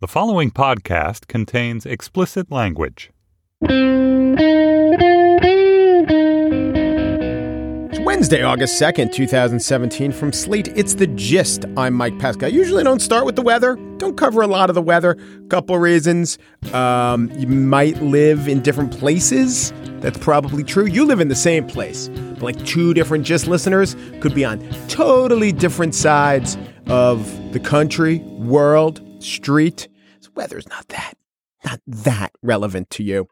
The following podcast contains explicit language. It's Wednesday, August 2nd, 2017. From Slate, it's The Gist. I'm Mike Pesca. I usually don't start with the weather, don't cover a lot of the weather. Couple reasons. Um, you might live in different places. That's probably true. You live in the same place. But like two different Gist listeners could be on totally different sides of the country, world, street. So weather's not that, not that relevant to you.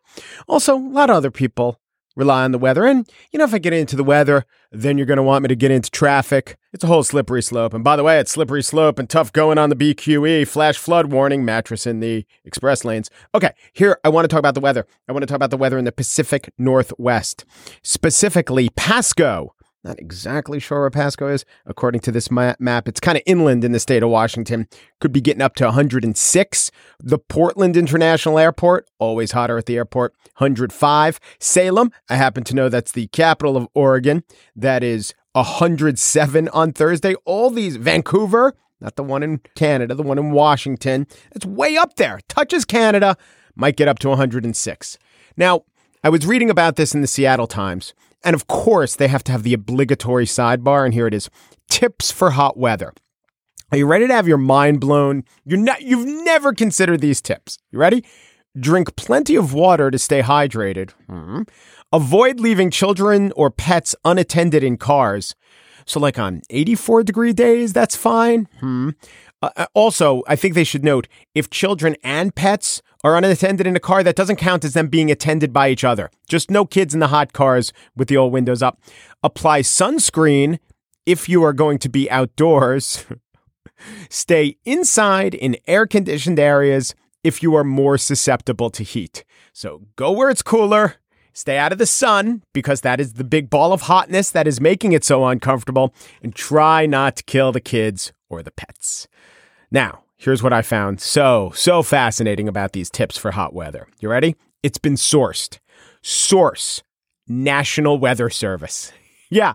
Also, a lot of other people rely on the weather. And, you know, if I get into the weather, then you're going to want me to get into traffic. It's a whole slippery slope. And by the way, it's slippery slope and tough going on the BQE. Flash flood warning, mattress in the express lanes. Okay, here I want to talk about the weather. I want to talk about the weather in the Pacific Northwest, specifically Pasco. Not exactly sure where Pasco is. According to this ma- map, it's kind of inland in the state of Washington. Could be getting up to 106. The Portland International Airport, always hotter at the airport, 105. Salem, I happen to know that's the capital of Oregon. That is 107 on Thursday. All these, Vancouver, not the one in Canada, the one in Washington. It's way up there. Touches Canada, might get up to 106. Now, I was reading about this in the Seattle Times. And of course, they have to have the obligatory sidebar. And here it is tips for hot weather. Are you ready to have your mind blown? You're not, you've never considered these tips. You ready? Drink plenty of water to stay hydrated. Mm-hmm. Avoid leaving children or pets unattended in cars. So, like on 84 degree days, that's fine. Hmm. Uh, also, I think they should note if children and pets are unattended in a car, that doesn't count as them being attended by each other. Just no kids in the hot cars with the old windows up. Apply sunscreen if you are going to be outdoors. Stay inside in air conditioned areas if you are more susceptible to heat. So go where it's cooler. Stay out of the sun because that is the big ball of hotness that is making it so uncomfortable. And try not to kill the kids or the pets. Now, here's what I found so, so fascinating about these tips for hot weather. You ready? It's been sourced. Source National Weather Service. Yeah.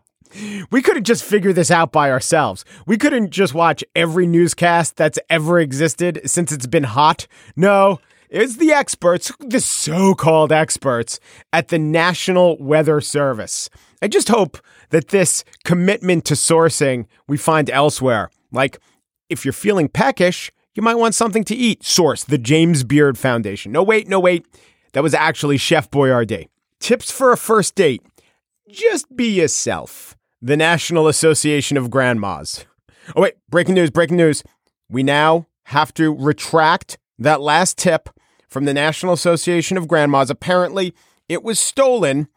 We could have just figured this out by ourselves. We couldn't just watch every newscast that's ever existed since it's been hot. No, it's the experts, the so called experts at the National Weather Service. I just hope that this commitment to sourcing we find elsewhere. Like, if you're feeling peckish, you might want something to eat. Source, the James Beard Foundation. No, wait, no, wait. That was actually Chef Boyardee. Tips for a first date just be yourself. The National Association of Grandmas. Oh, wait, breaking news, breaking news. We now have to retract that last tip from the National Association of Grandmas. Apparently, it was stolen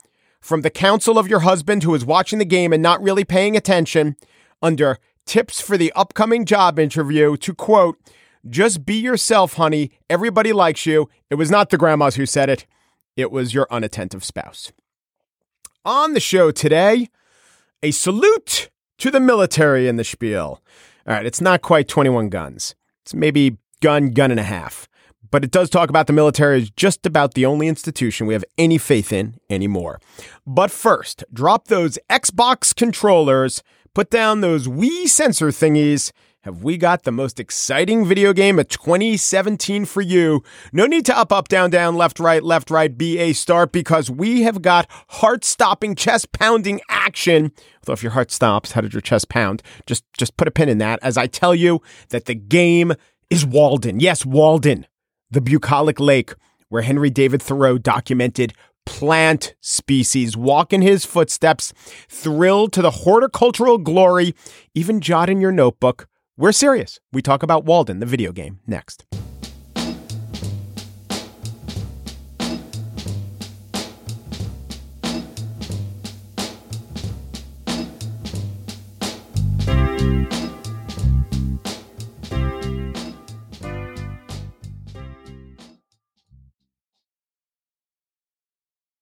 from the counsel of your husband who was watching the game and not really paying attention under tips for the upcoming job interview to quote, just be yourself, honey. Everybody likes you. It was not the grandmas who said it, it was your unattentive spouse. On the show today, a salute to the military in the spiel. All right, it's not quite 21 guns. It's maybe gun, gun and a half. But it does talk about the military as just about the only institution we have any faith in anymore. But first, drop those Xbox controllers, put down those Wii sensor thingies. Have we got the most exciting video game of 2017 for you? No need to up, up, down, down, left, right, left, right, B, A, start, because we have got heart stopping, chest pounding action. Although if your heart stops, how did your chest pound? Just, just put a pin in that as I tell you that the game is Walden. Yes, Walden, the bucolic lake where Henry David Thoreau documented plant species. Walk in his footsteps, thrilled to the horticultural glory, even jot in your notebook. We're serious. We talk about Walden, the video game, next.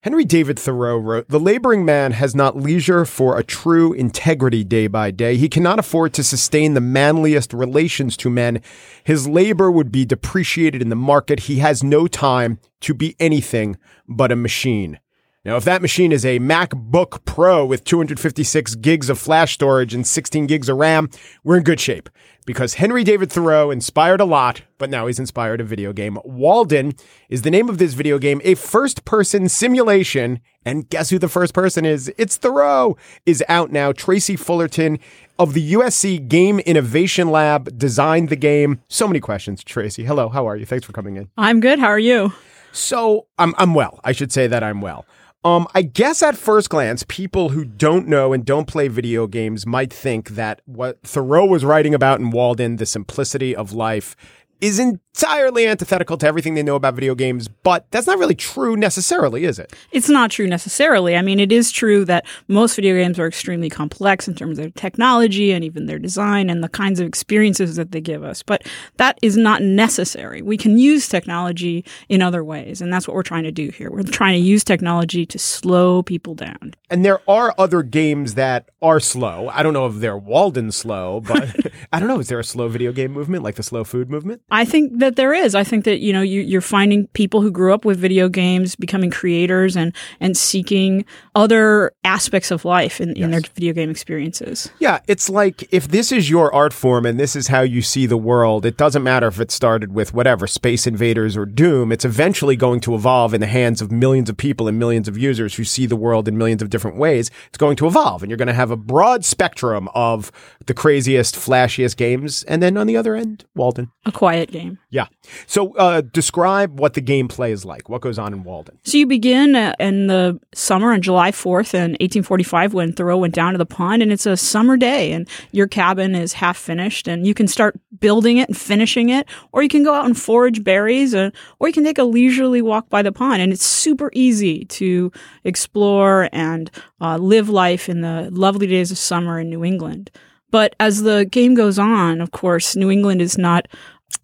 Henry David Thoreau wrote, The laboring man has not leisure for a true integrity day by day. He cannot afford to sustain the manliest relations to men. His labor would be depreciated in the market. He has no time to be anything but a machine. Now, if that machine is a MacBook Pro with 256 gigs of flash storage and 16 gigs of RAM, we're in good shape because Henry David Thoreau inspired a lot, but now he's inspired a video game. Walden is the name of this video game, a first person simulation. And guess who the first person is? It's Thoreau is out now. Tracy Fullerton of the USC Game Innovation Lab designed the game. So many questions, Tracy. Hello, how are you? Thanks for coming in. I'm good. How are you? So I'm I'm well. I should say that I'm well. Um, I guess at first glance, people who don't know and don't play video games might think that what Thoreau was writing about in Walden, the simplicity of life, is entirely antithetical to everything they know about video games, but that's not really true necessarily, is it? It's not true necessarily. I mean, it is true that most video games are extremely complex in terms of their technology and even their design and the kinds of experiences that they give us, but that is not necessary. We can use technology in other ways, and that's what we're trying to do here. We're trying to use technology to slow people down. And there are other games that are slow. I don't know if they're Walden slow, but I don't know. Is there a slow video game movement like the slow food movement? I think that there is. I think that you know you, you're finding people who grew up with video games becoming creators and and seeking other aspects of life in, in their video game experiences. Yeah, it's like if this is your art form and this is how you see the world, it doesn't matter if it started with whatever, Space Invaders or Doom, it's eventually going to evolve in the hands of millions of people and millions of users who see the world in millions of different ways. It's going to evolve and you're going to have a broad spectrum of the craziest, flashiest games. And then on the other end, Walden. A quiet game. Yeah. So uh, describe what the gameplay is like. What goes on in Walden? So you begin uh, in the summer on July 4th in 1845 when Thoreau went down to the pond, and it's a summer day, and your cabin is half finished, and you can start building it and finishing it, or you can go out and forage berries, uh, or you can take a leisurely walk by the pond, and it's super easy to explore and uh, live life in the lovely days of summer in New England. But as the game goes on, of course, New England is not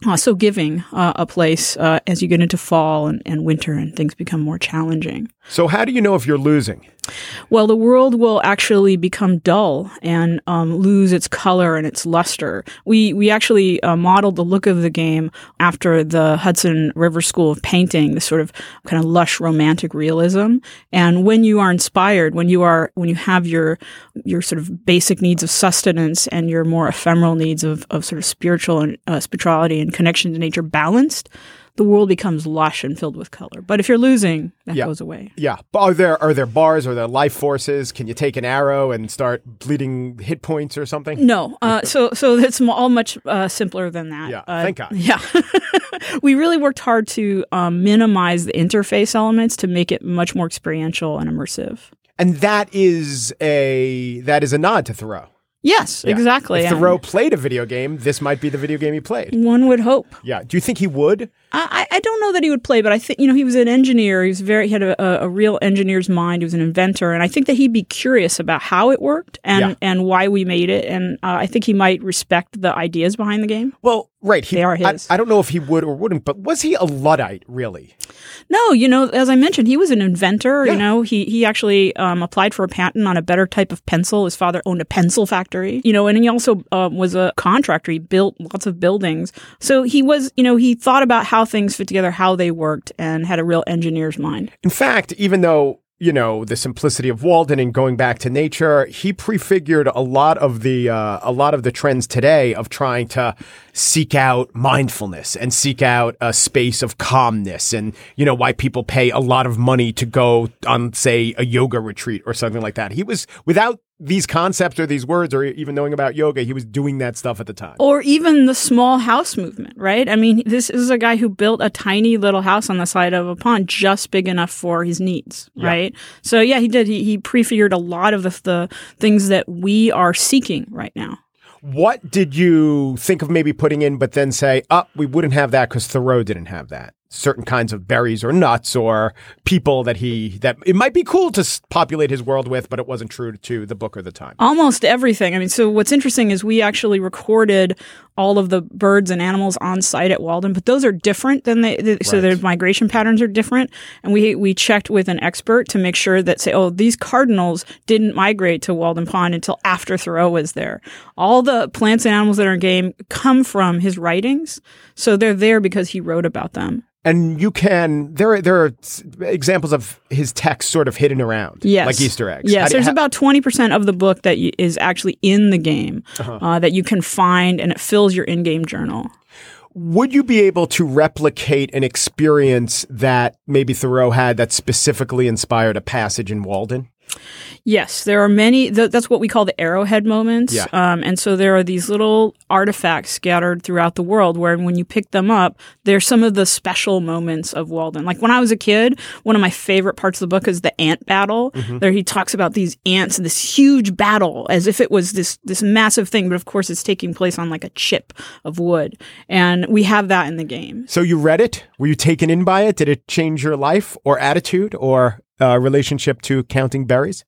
uh, so giving uh, a place uh, as you get into fall and, and winter and things become more challenging. So, how do you know if you're losing? Well, the world will actually become dull and um, lose its color and its luster. We we actually uh, modeled the look of the game after the Hudson River School of Painting, the sort of kind of lush romantic realism. And when you are inspired, when you are when you have your your sort of basic needs of sustenance and your more ephemeral needs of, of sort of spiritual and uh, spirituality and connection to nature balanced, the world becomes lush and filled with color. But if you're losing, that Yeah. goes away. Yeah. Are there are there bars? Are there life forces? Can you take an arrow and start bleeding hit points or something? No, uh, so so it's all much uh, simpler than that. Yeah, Uh, thank God. Yeah, we really worked hard to um, minimize the interface elements to make it much more experiential and immersive. And that is a that is a nod to Thoreau. Yes, Yeah. exactly. If Thoreau played a video game, this might be the video game he played. One would hope. Yeah. Do you think he would? I, I I don't know that he would play, but I think you know he was an engineer. He was very he had a, a, real engineer's mind. He was an inventor, and I think that he'd be curious about how it worked and Yeah. and why we made it. And uh, I think he might respect the ideas behind the game. Well, right. He, They are I- his. I, don't know if he would or wouldn't, but was he a luddite really? No, you know, as I mentioned, he was an inventor. Yeah. You know, he he actually um, applied for a patent on a better type of pencil. His father owned a pencil factory. You know, and he also uh, was a contractor. He built lots of buildings. So he was, you know, he thought about how things fit together, how they worked, and had a real engineer's mind. In fact, even though you know the simplicity of Walden and going back to nature, he prefigured a lot of the uh, a lot of the trends today of trying to seek out mindfulness and seek out a space of calmness, and you know why people pay a lot of money to go on, say, a yoga retreat or something like that. He was without these concepts or these words or even knowing about yoga, he was doing that stuff at the time. Or even the small house movement, right? I mean, this is a guy who built a tiny little house on the side of a pond just big enough for his needs, Yeah. right? So yeah, he did. He, he prefigured a lot of the, the things that we are seeking right now. What did you think of maybe putting in, but then say, oh, we wouldn't have that because Thoreau didn't have that? Certain kinds of berries or nuts or people that he, that it might be cool to populate his world with, but it wasn't true to the book or the time. Almost everything. I mean, so what's interesting is we actually recorded all of the birds and animals on site at Walden, but those are different than they. th- So their migration patterns are different, and we we checked with an expert to make sure that say, oh, these cardinals didn't migrate to Walden Pond until after Thoreau was there. All the plants and animals that are in game come from his writings, so they're there because he wrote about them. And you can, there are, there are examples of his text sort of hidden around. Yes. Like Easter eggs. Yes, do- there's how- about 20% of the book that y- is actually in the game Uh-huh. uh, that you can find, and it fills your in game journal. Would you be able to replicate an experience that maybe Thoreau had that specifically inspired a passage in Walden? Yes, there are many. Th- that's what we call the arrowhead moments. Yeah. Um, and so there are these little artifacts scattered throughout the world where when you pick them up, they're some of the special moments of Walden. Like when I was a kid, one of my favorite parts of the book is the ant battle. There he talks about these ants, this huge battle, as if it was this this massive thing. But of course, it's taking place on like a chip of wood, and we have that in the game. So you read it? Were you taken in by it? Did it change your life or attitude or uh, relationship to counting berries?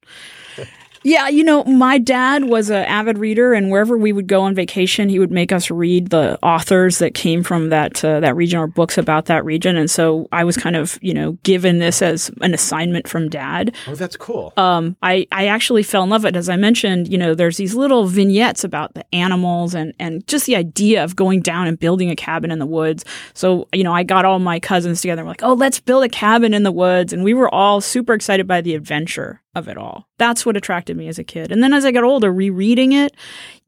Yeah, you know, my dad was an avid reader, and wherever we would go on vacation, he would make us read the authors that came from that uh, that region or books about that region. And so I was kind of, you know, given this as an assignment from dad. Oh, that's cool. Um, I I actually fell in love with it. As I mentioned, you know, there's these little vignettes about the animals and and just the idea of going down and building a cabin in the woods. So you know, I got all my cousins together. We're like, oh, let's build a cabin in the woods, and we were all super excited by the adventure of it all. That's what attracted me as a kid. And then as I got older, rereading it,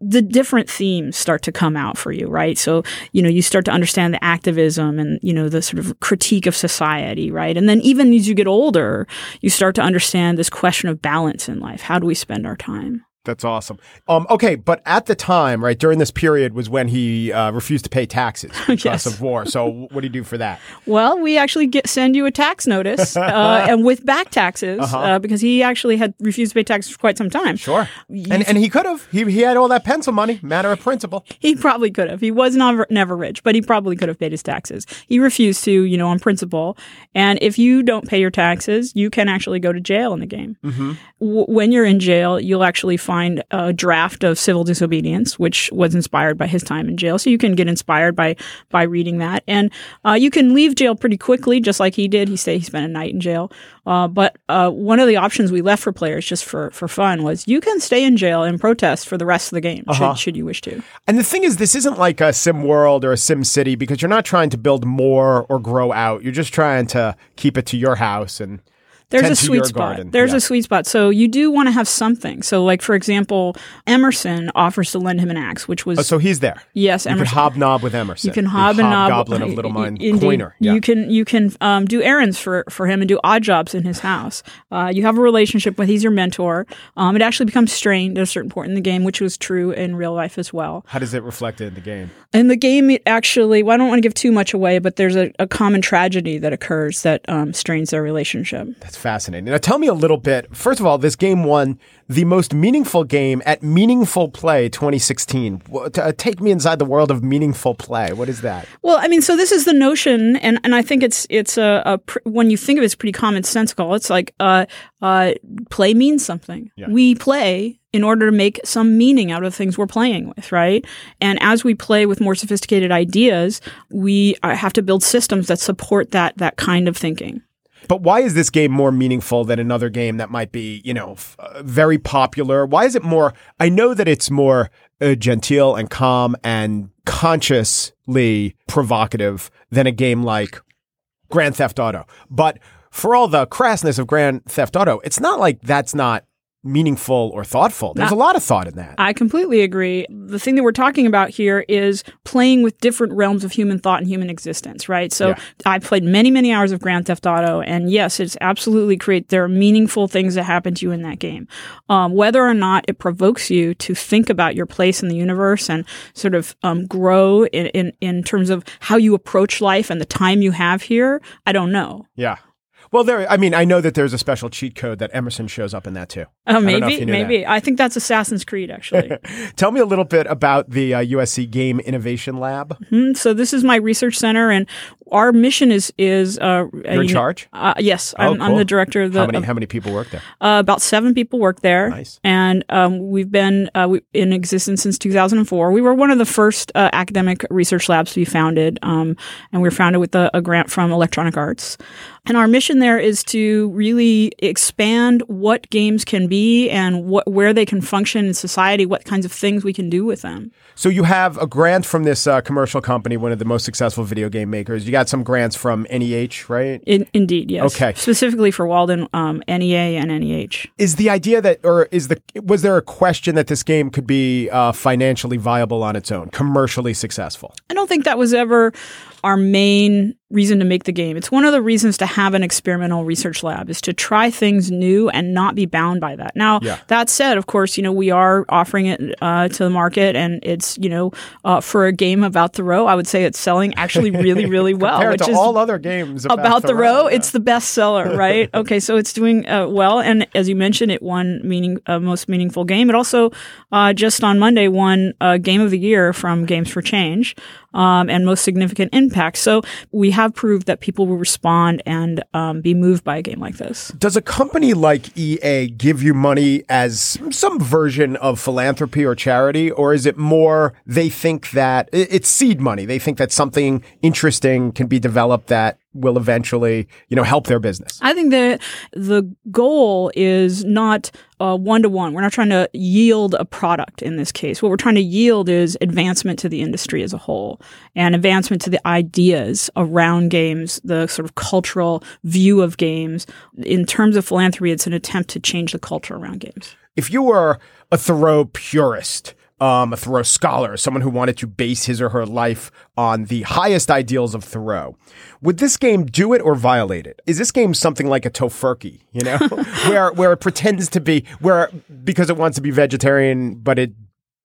the different themes start to come out for you, right? So, you know, you start to understand the activism and, you know, the sort of critique of society, right? And then even as you get older, you start to understand this question of balance in life. How do we spend our time? That's awesome. Um, okay, but at the time, right during this period, was when he uh, refused to pay taxes because Yes. of war. So, what do you do for that? Well, we actually get send you a tax notice, uh, and with back taxes, uh because he actually had refused to pay taxes for quite some time. Sure. And and he could have. He he had all that pencil money. Matter of principle. He probably could have. He was not never rich, but he probably could have paid his taxes. He refused to, you know, on principle. And if you don't pay your taxes, you can actually go to jail in the game. Mm-hmm. W- when you're in jail, you'll actually find a draft of civil disobedience, which was inspired by his time in jail. So you can get inspired by by reading that, and uh, you can leave jail pretty quickly, just like he did. He said he spent a night in jail. Uh, but uh, one of the options we left for players, just for for fun, was you can stay in jail and protest for the rest of the game, Uh-huh. should, should you wish to. And the thing is, this isn't like a Sim World or a Sim City because you're not trying to build more or grow out. You're just trying to keep it to your house and There's a sweet spot. garden. There's Yeah. a sweet spot. So you do want to have something. So, like for example, Emerson offers to lend him an axe, which was Oh, so he's there. yes, You can hobnob with Emerson. You can hob and knob. Hobgoblin of Little Mine Indeed. Coiner. Yeah. You can you can um, do errands for for him and do odd jobs in his house. Uh, you have a relationship with. He's your mentor. Um, it actually becomes strained at a certain point in the game, which was true in real life as well. How does it reflect it in the game? In the game, it actually. Well, I don't want to give too much away, but there's a, a common tragedy that occurs that um, strains their relationship. That's fascinating. Now, tell me a little bit. First of all, this game won the most meaningful game at Meaningful Play 2016. Uh, take me inside the world of meaningful play. What is that? Well, I mean, so this is the notion, and, and I think it's it's a, a pr- when you think of it, it's pretty commonsensical. It's like uh, uh, play means something. We play in order to make some meaning out of things we're playing with, right? And as we play with more sophisticated ideas, we uh, have to build systems that support that that kind of thinking. But why is this game more meaningful than another game that might be, you know, f- uh, very popular? Why is it more? I know that it's more uh, genteel and calm and consciously provocative than a game like Grand Theft Auto. But for all the crassness of Grand Theft Auto, it's not like that's not meaningful or thoughtful. There's a lot of thought in that. I completely agree. The thing that we're talking about here is playing with different realms of human thought and human existence, right? So Yeah. I played many, many hours of Grand Theft Auto, and yes, it's absolutely create. There are meaningful things that happen to you in that game. Um, whether or not it provokes you to think about your place in the universe and sort of um, grow in, in in terms of how you approach life and the time you have here, I don't know. yeah. Well, there. I mean, I know that there's a special cheat code that Emerson shows up in that too. Know if maybe, that. maybe. I think that's Assassin's Creed, actually. Tell me a little bit about the uh, USC Game Innovation Lab. Mhm. So this is my research center, and our mission is is uh, You're in you know- charge. Uh, yes, Oh, I'm, I'm the director of the. How many? How many people work there? uh, about seven people work there, Nice. and um, we've been uh, we, in existence since 2004. We were one of the first uh, academic research labs to be founded, um, and we were founded with a, a grant from Electronic Arts. And our mission there is to really expand what games can be and what where they can function in society, what kinds of things we can do with them. So you have a grant from this uh, commercial company, one of the most successful video game makers. You got some grants from NEH, right? In, indeed, yes. Okay. Specifically for Walden, um, NEA and NEH. Is the idea that, or is the was there a question that this game could be uh, financially viable on its own, commercially successful? I don't think that was ever our main reason to make the game. It's one of the reasons to have an experimental research lab is to try things new and not be bound by that. Now, Yeah. that said, of course, you know, we are offering it uh, to the market and it's, you know, uh, for a game about Thoreau, I would say it's selling actually really, really well, Compared which to is all other games about, about, Thoreau, yeah. it's the best seller, right? okay, so it's doing uh, well, and as you mentioned, it won meaning uh, most meaningful game. It also uh, just on Monday won uh, Game of the Year from Games for Change, um, and most significant impact. So we have proved that people will respond and um, be moved by a game like this. Does a company like EA give you money as some version of philanthropy or charity, or is it more they think that it's seed money? They think that something interesting can be developed that will eventually, you know, help their business. I think that the goal is not one to one. We're not trying to yield a product in this case. What we're trying to yield is advancement to the industry as a whole and advancement to the ideas around games, the sort of cultural view of games. In terms of philanthropy, it's an attempt to change the culture around games. If you were a Thoreau purist, um, a Thoreau scholar, someone who wanted to base his or her life on the highest ideals of Thoreau, would this game do it or violate it? Is this game something like a tofurkey, you know, where where it pretends to be where because it wants to be vegetarian, but it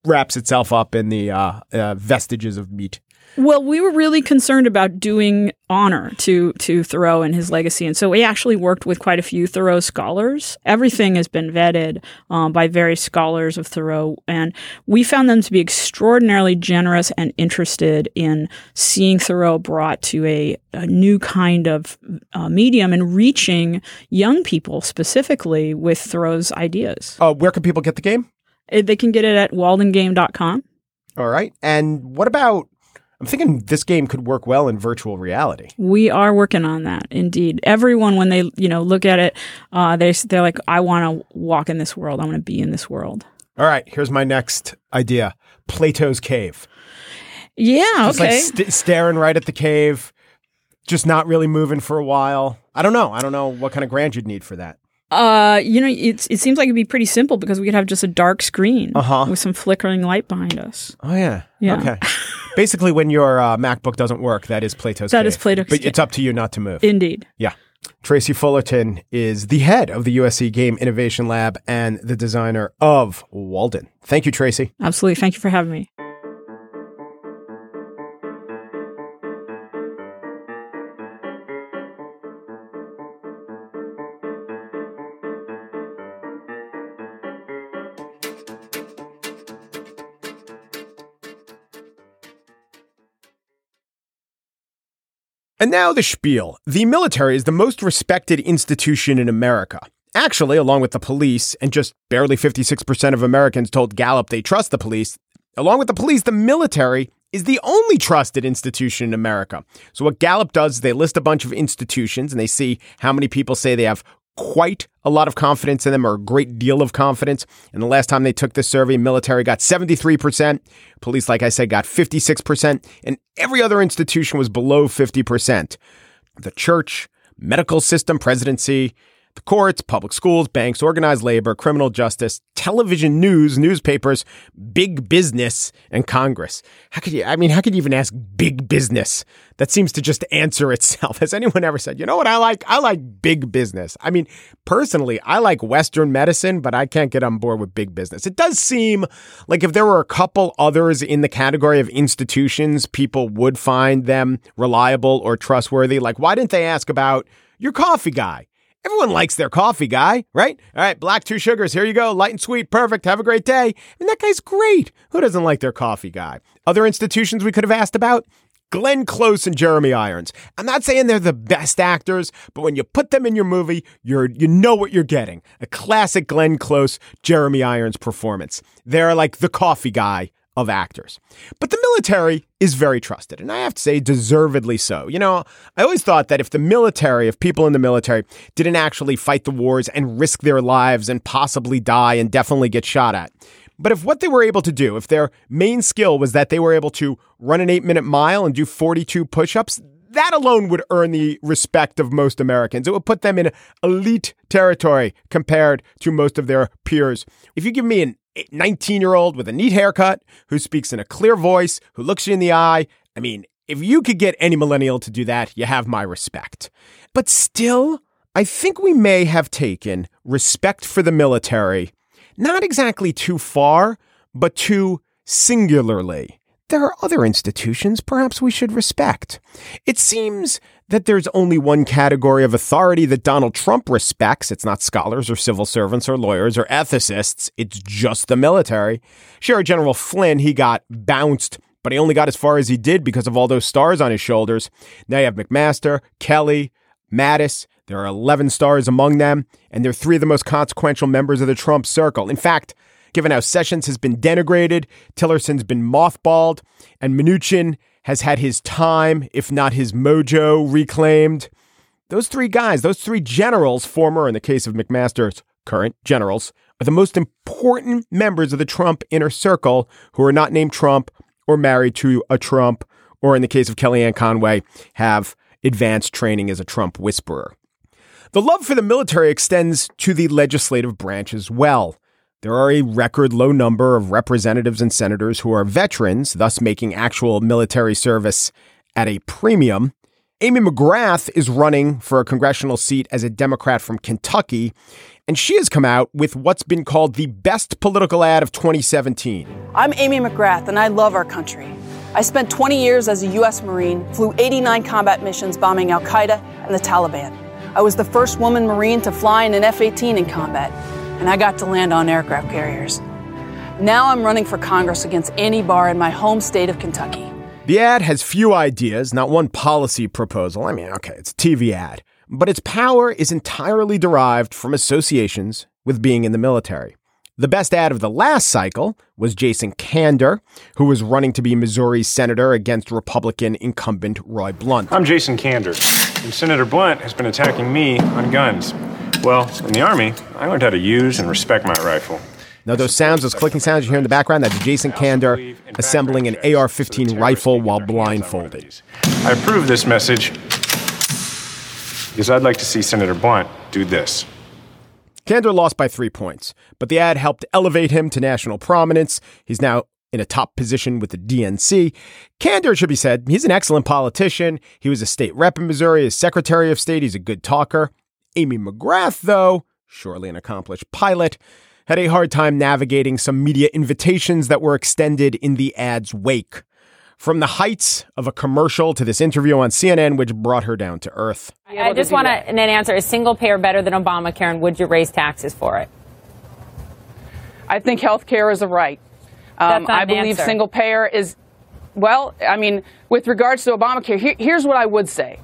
wraps itself up in the uh, uh, vestiges of meat? Well, we were really concerned about doing honor to to Thoreau and his legacy, and so we actually worked with quite a few Thoreau scholars. Everything has been vetted um, by various scholars of Thoreau, and we found them to be extraordinarily generous and interested in seeing Thoreau brought to a, a new kind of uh, medium and reaching young people specifically with Thoreau's ideas. Uh, where can people get the game? Uh, They can get it at waldengame.com. All right, and what about? I'm thinking this game could work well in virtual reality. We are working on that, indeed. Everyone, when they you know look at it, uh, they they're like, I want to walk in this world. I want to be in this world. All right, here's my next idea: Plato's cave. Yeah. Just okay. like st- staring right at the cave, just not really moving for a while. I don't know. I don't know what kind of grant you'd need for that. uh, you know, it's it seems like it'd be pretty simple because we could have just a dark screen Uh-huh. with some flickering light behind us. Oh yeah. Yeah. Okay. Basically, when your uh, MacBook doesn't work, that is Plato's That cave. is Plato's But cave. it's up to you not to move. Indeed. yeah. Tracy Fullerton is the head of the USC Game Innovation Lab and the designer of Walden. Thank you, Tracy. Absolutely. Thank you for having me. And now the spiel. The military is the most respected institution in America. Actually, along with the police, and just barely 56% of Americans told Gallup they trust the police, along with the police, the military is the only trusted institution in America. So, what Gallup does is they list a bunch of institutions and they see how many people say they have quite a lot of confidence in them or a great deal of confidence. And the last time they took this survey, military got 73%, police, like I said, got 56%, and every other institution was below 50%. The church, medical system, presidency, The courts, public schools, banks, organized labor, criminal justice, television news, newspapers, big business, and Congress. How could you, I mean, how could you even ask big business? That seems to just answer itself. Has anyone ever said, you know what I like? I like big business. I mean, personally, I like Western medicine, but I can't get on board with big business. It does seem like if there were a couple others in the category of institutions, people would find them reliable or trustworthy. Like, why didn't they ask about your coffee guy? Everyone likes their coffee guy, right? All right, black two sugars. Here you go. Light and sweet. Perfect. Have a great day. And that guy's great. Who doesn't like their coffee guy? Other institutions we could have asked about? Glenn Close and Jeremy Irons. I'm not saying they're the best actors, but when you put them in your movie, you're you know what you're getting. A classic Glenn Close, Jeremy Irons performance. They're like the coffee guy of actors. But the military is very trusted, and I have to say, deservedly so. You know, I always thought that if the military, if people in the military didn't actually fight the wars and risk their lives and possibly die and definitely get shot at, but if what they were able to do, if their main skill was that they were able to run an eight minute mile and do 42 push ups, that alone would earn the respect of most Americans. It would put them in elite territory compared to most of their peers. If you give me an 19 year old with a neat haircut who speaks in a clear voice, who looks you in the eye, I mean, if you could get any millennial to do that, you have my respect. But still, I think we may have taken respect for the military not exactly too far, but too singularly. There are other institutions perhaps we should respect. It seems that there's only one category of authority that Donald Trump respects. It's not scholars or civil servants or lawyers or ethicists. It's just the military. Sure, General Flynn, he got bounced, but he only got as far as he did because of all those stars on his shoulders. Now you have McMaster, Kelly, Mattis. There are 11 stars among them, and they're three of the most consequential members of the Trump circle. In fact, given how Sessions has been denigrated, Tillerson's been mothballed, and Mnuchin has had his time, if not his mojo, reclaimed. Those three guys, those three generals, former in the case of McMaster's current generals, are the most important members of the Trump inner circle who are not named Trump or married to a Trump, or in the case of Kellyanne Conway, have advanced training as a Trump whisperer. The love for the military extends to the legislative branch as well. There are a record low number of representatives and senators who are veterans, thus making actual military service at a premium. Amy McGrath is running for a congressional seat as a Democrat from Kentucky, and she has come out with what's been called the best political ad of 2017. I'm Amy McGrath, and I love our country. I spent 20 years as a U.S. Marine, flew 89 combat missions bombing Al Qaeda and the Taliban. I was the first woman Marine to fly in an F 18 in combat, and I got to land on aircraft carriers. Now I'm running for Congress against Andy Barr in my home state of Kentucky. The ad has few ideas, not one policy proposal. I mean, okay, it's a TV ad, but its power is entirely derived from associations with being in the military. The best ad of the last cycle was Jason Kander, who was running to be Missouri's senator against Republican incumbent Roy Blunt. I'm Jason Kander, and Senator Blunt has been attacking me on guns. Well, in the Army, I learned how to use and respect my rifle. Now, those sounds, those clicking sounds you hear in the background, that's Jason Kander assembling an AR 15 rifle while blindfolded. I approve this message because I'd like to see Senator Blunt do this. Kander lost by three points, but the ad helped elevate him to national prominence. He's now in a top position with the DNC. Kander should be said, he's an excellent politician. He was a state rep in Missouri, as Secretary of State. He's a good talker. Amy McGrath, though, surely an accomplished pilot, had a hard time navigating some media invitations that were extended in the ad's wake. From the heights of a commercial to this interview on CNN, which brought her down to earth. I just want an answer. Is single payer better than Obamacare, and would you raise taxes for it? I think health care is a right. Um, I believe answer. single payer is, well, I mean, with regards to Obamacare, here, here's what I would say.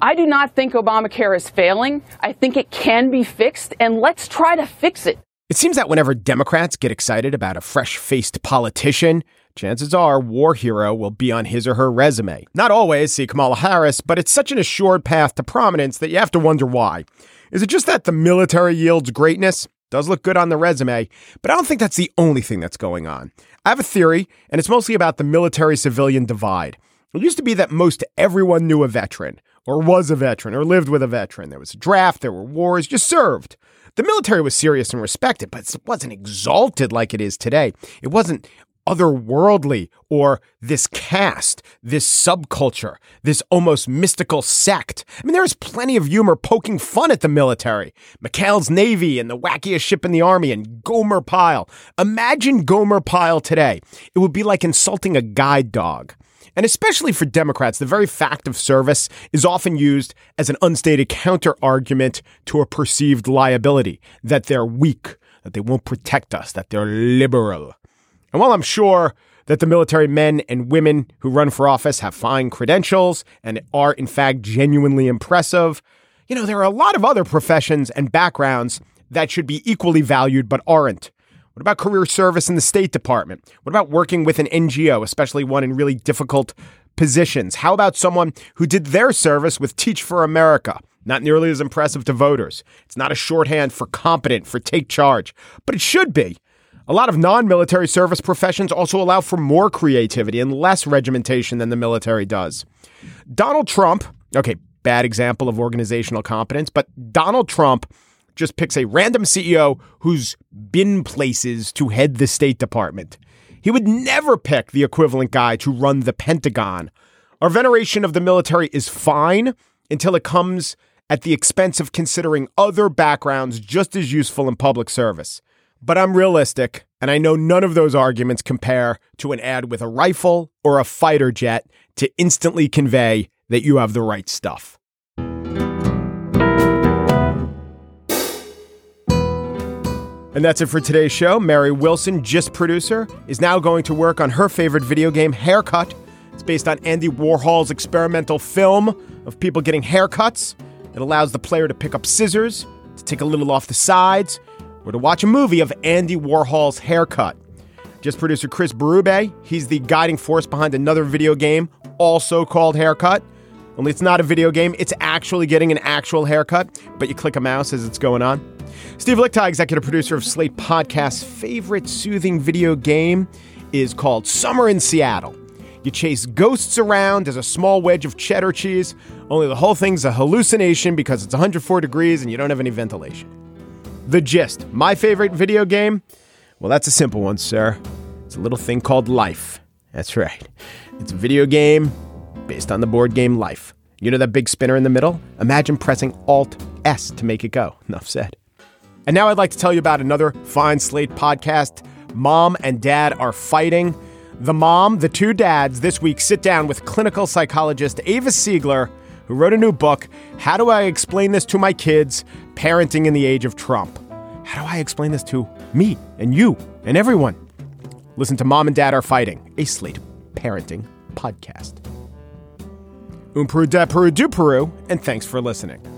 I do not think Obamacare is failing. I think it can be fixed, and let's try to fix it. It seems that whenever Democrats get excited about a fresh faced politician, chances are War Hero will be on his or her resume. Not always, see Kamala Harris, but it's such an assured path to prominence that you have to wonder why. Is it just that the military yields greatness? Does look good on the resume, but I don't think that's the only thing that's going on. I have a theory, and it's mostly about the military civilian divide. It used to be that most everyone knew a veteran, or was a veteran, or lived with a veteran. There was a draft, there were wars, you served. The military was serious and respected, but it wasn't exalted like it is today. It wasn't otherworldly or this caste, this subculture, this almost mystical sect. I mean, there's plenty of humor poking fun at the military. McHale's Navy and the wackiest ship in the Army and Gomer Pyle. Imagine Gomer Pyle today. It would be like insulting a guide dog. And especially for Democrats, the very fact of service is often used as an unstated counter argument to a perceived liability that they're weak, that they won't protect us, that they're liberal. And while I'm sure that the military men and women who run for office have fine credentials and are, in fact, genuinely impressive, you know, there are a lot of other professions and backgrounds that should be equally valued but aren't. What about career service in the State Department? What about working with an NGO, especially one in really difficult positions? How about someone who did their service with Teach for America? Not nearly as impressive to voters. It's not a shorthand for competent, for take charge, but it should be. A lot of non military service professions also allow for more creativity and less regimentation than the military does. Donald Trump, okay, bad example of organizational competence, but Donald Trump just picks a random CEO who's been places to head the State Department. He would never pick the equivalent guy to run the Pentagon. Our veneration of the military is fine until it comes at the expense of considering other backgrounds just as useful in public service. But I'm realistic, and I know none of those arguments compare to an ad with a rifle or a fighter jet to instantly convey that you have the right stuff. And that's it for today's show. Mary Wilson, Gist producer, is now going to work on her favorite video game, Haircut. It's based on Andy Warhol's experimental film of people getting haircuts. It allows the player to pick up scissors, to take a little off the sides, or to watch a movie of Andy Warhol's haircut. Gist producer Chris Berube, he's the guiding force behind another video game, also called Haircut. Only it's not a video game, it's actually getting an actual haircut, but you click a mouse as it's going on. Steve Lickteig, executive producer of Slate Podcast's favorite soothing video game, is called Summer in Seattle. You chase ghosts around as a small wedge of cheddar cheese, only the whole thing's a hallucination because it's 104 degrees and you don't have any ventilation. The gist. My favorite video game? Well, that's a simple one, sir. It's a little thing called Life. That's right. It's a video game based on the board game Life. You know that big spinner in the middle? Imagine pressing Alt S to make it go. Enough said. And now I'd like to tell you about another fine Slate podcast. Mom and Dad are fighting. The mom, the two dads, this week sit down with clinical psychologist Ava Siegler who wrote a new book, How Do I Explain This to My Kids? Parenting in the Age of Trump. How do I explain this to me and you and everyone? Listen to Mom and Dad Are Fighting, a Slate parenting podcast. Um Peru du Peru, and thanks for listening.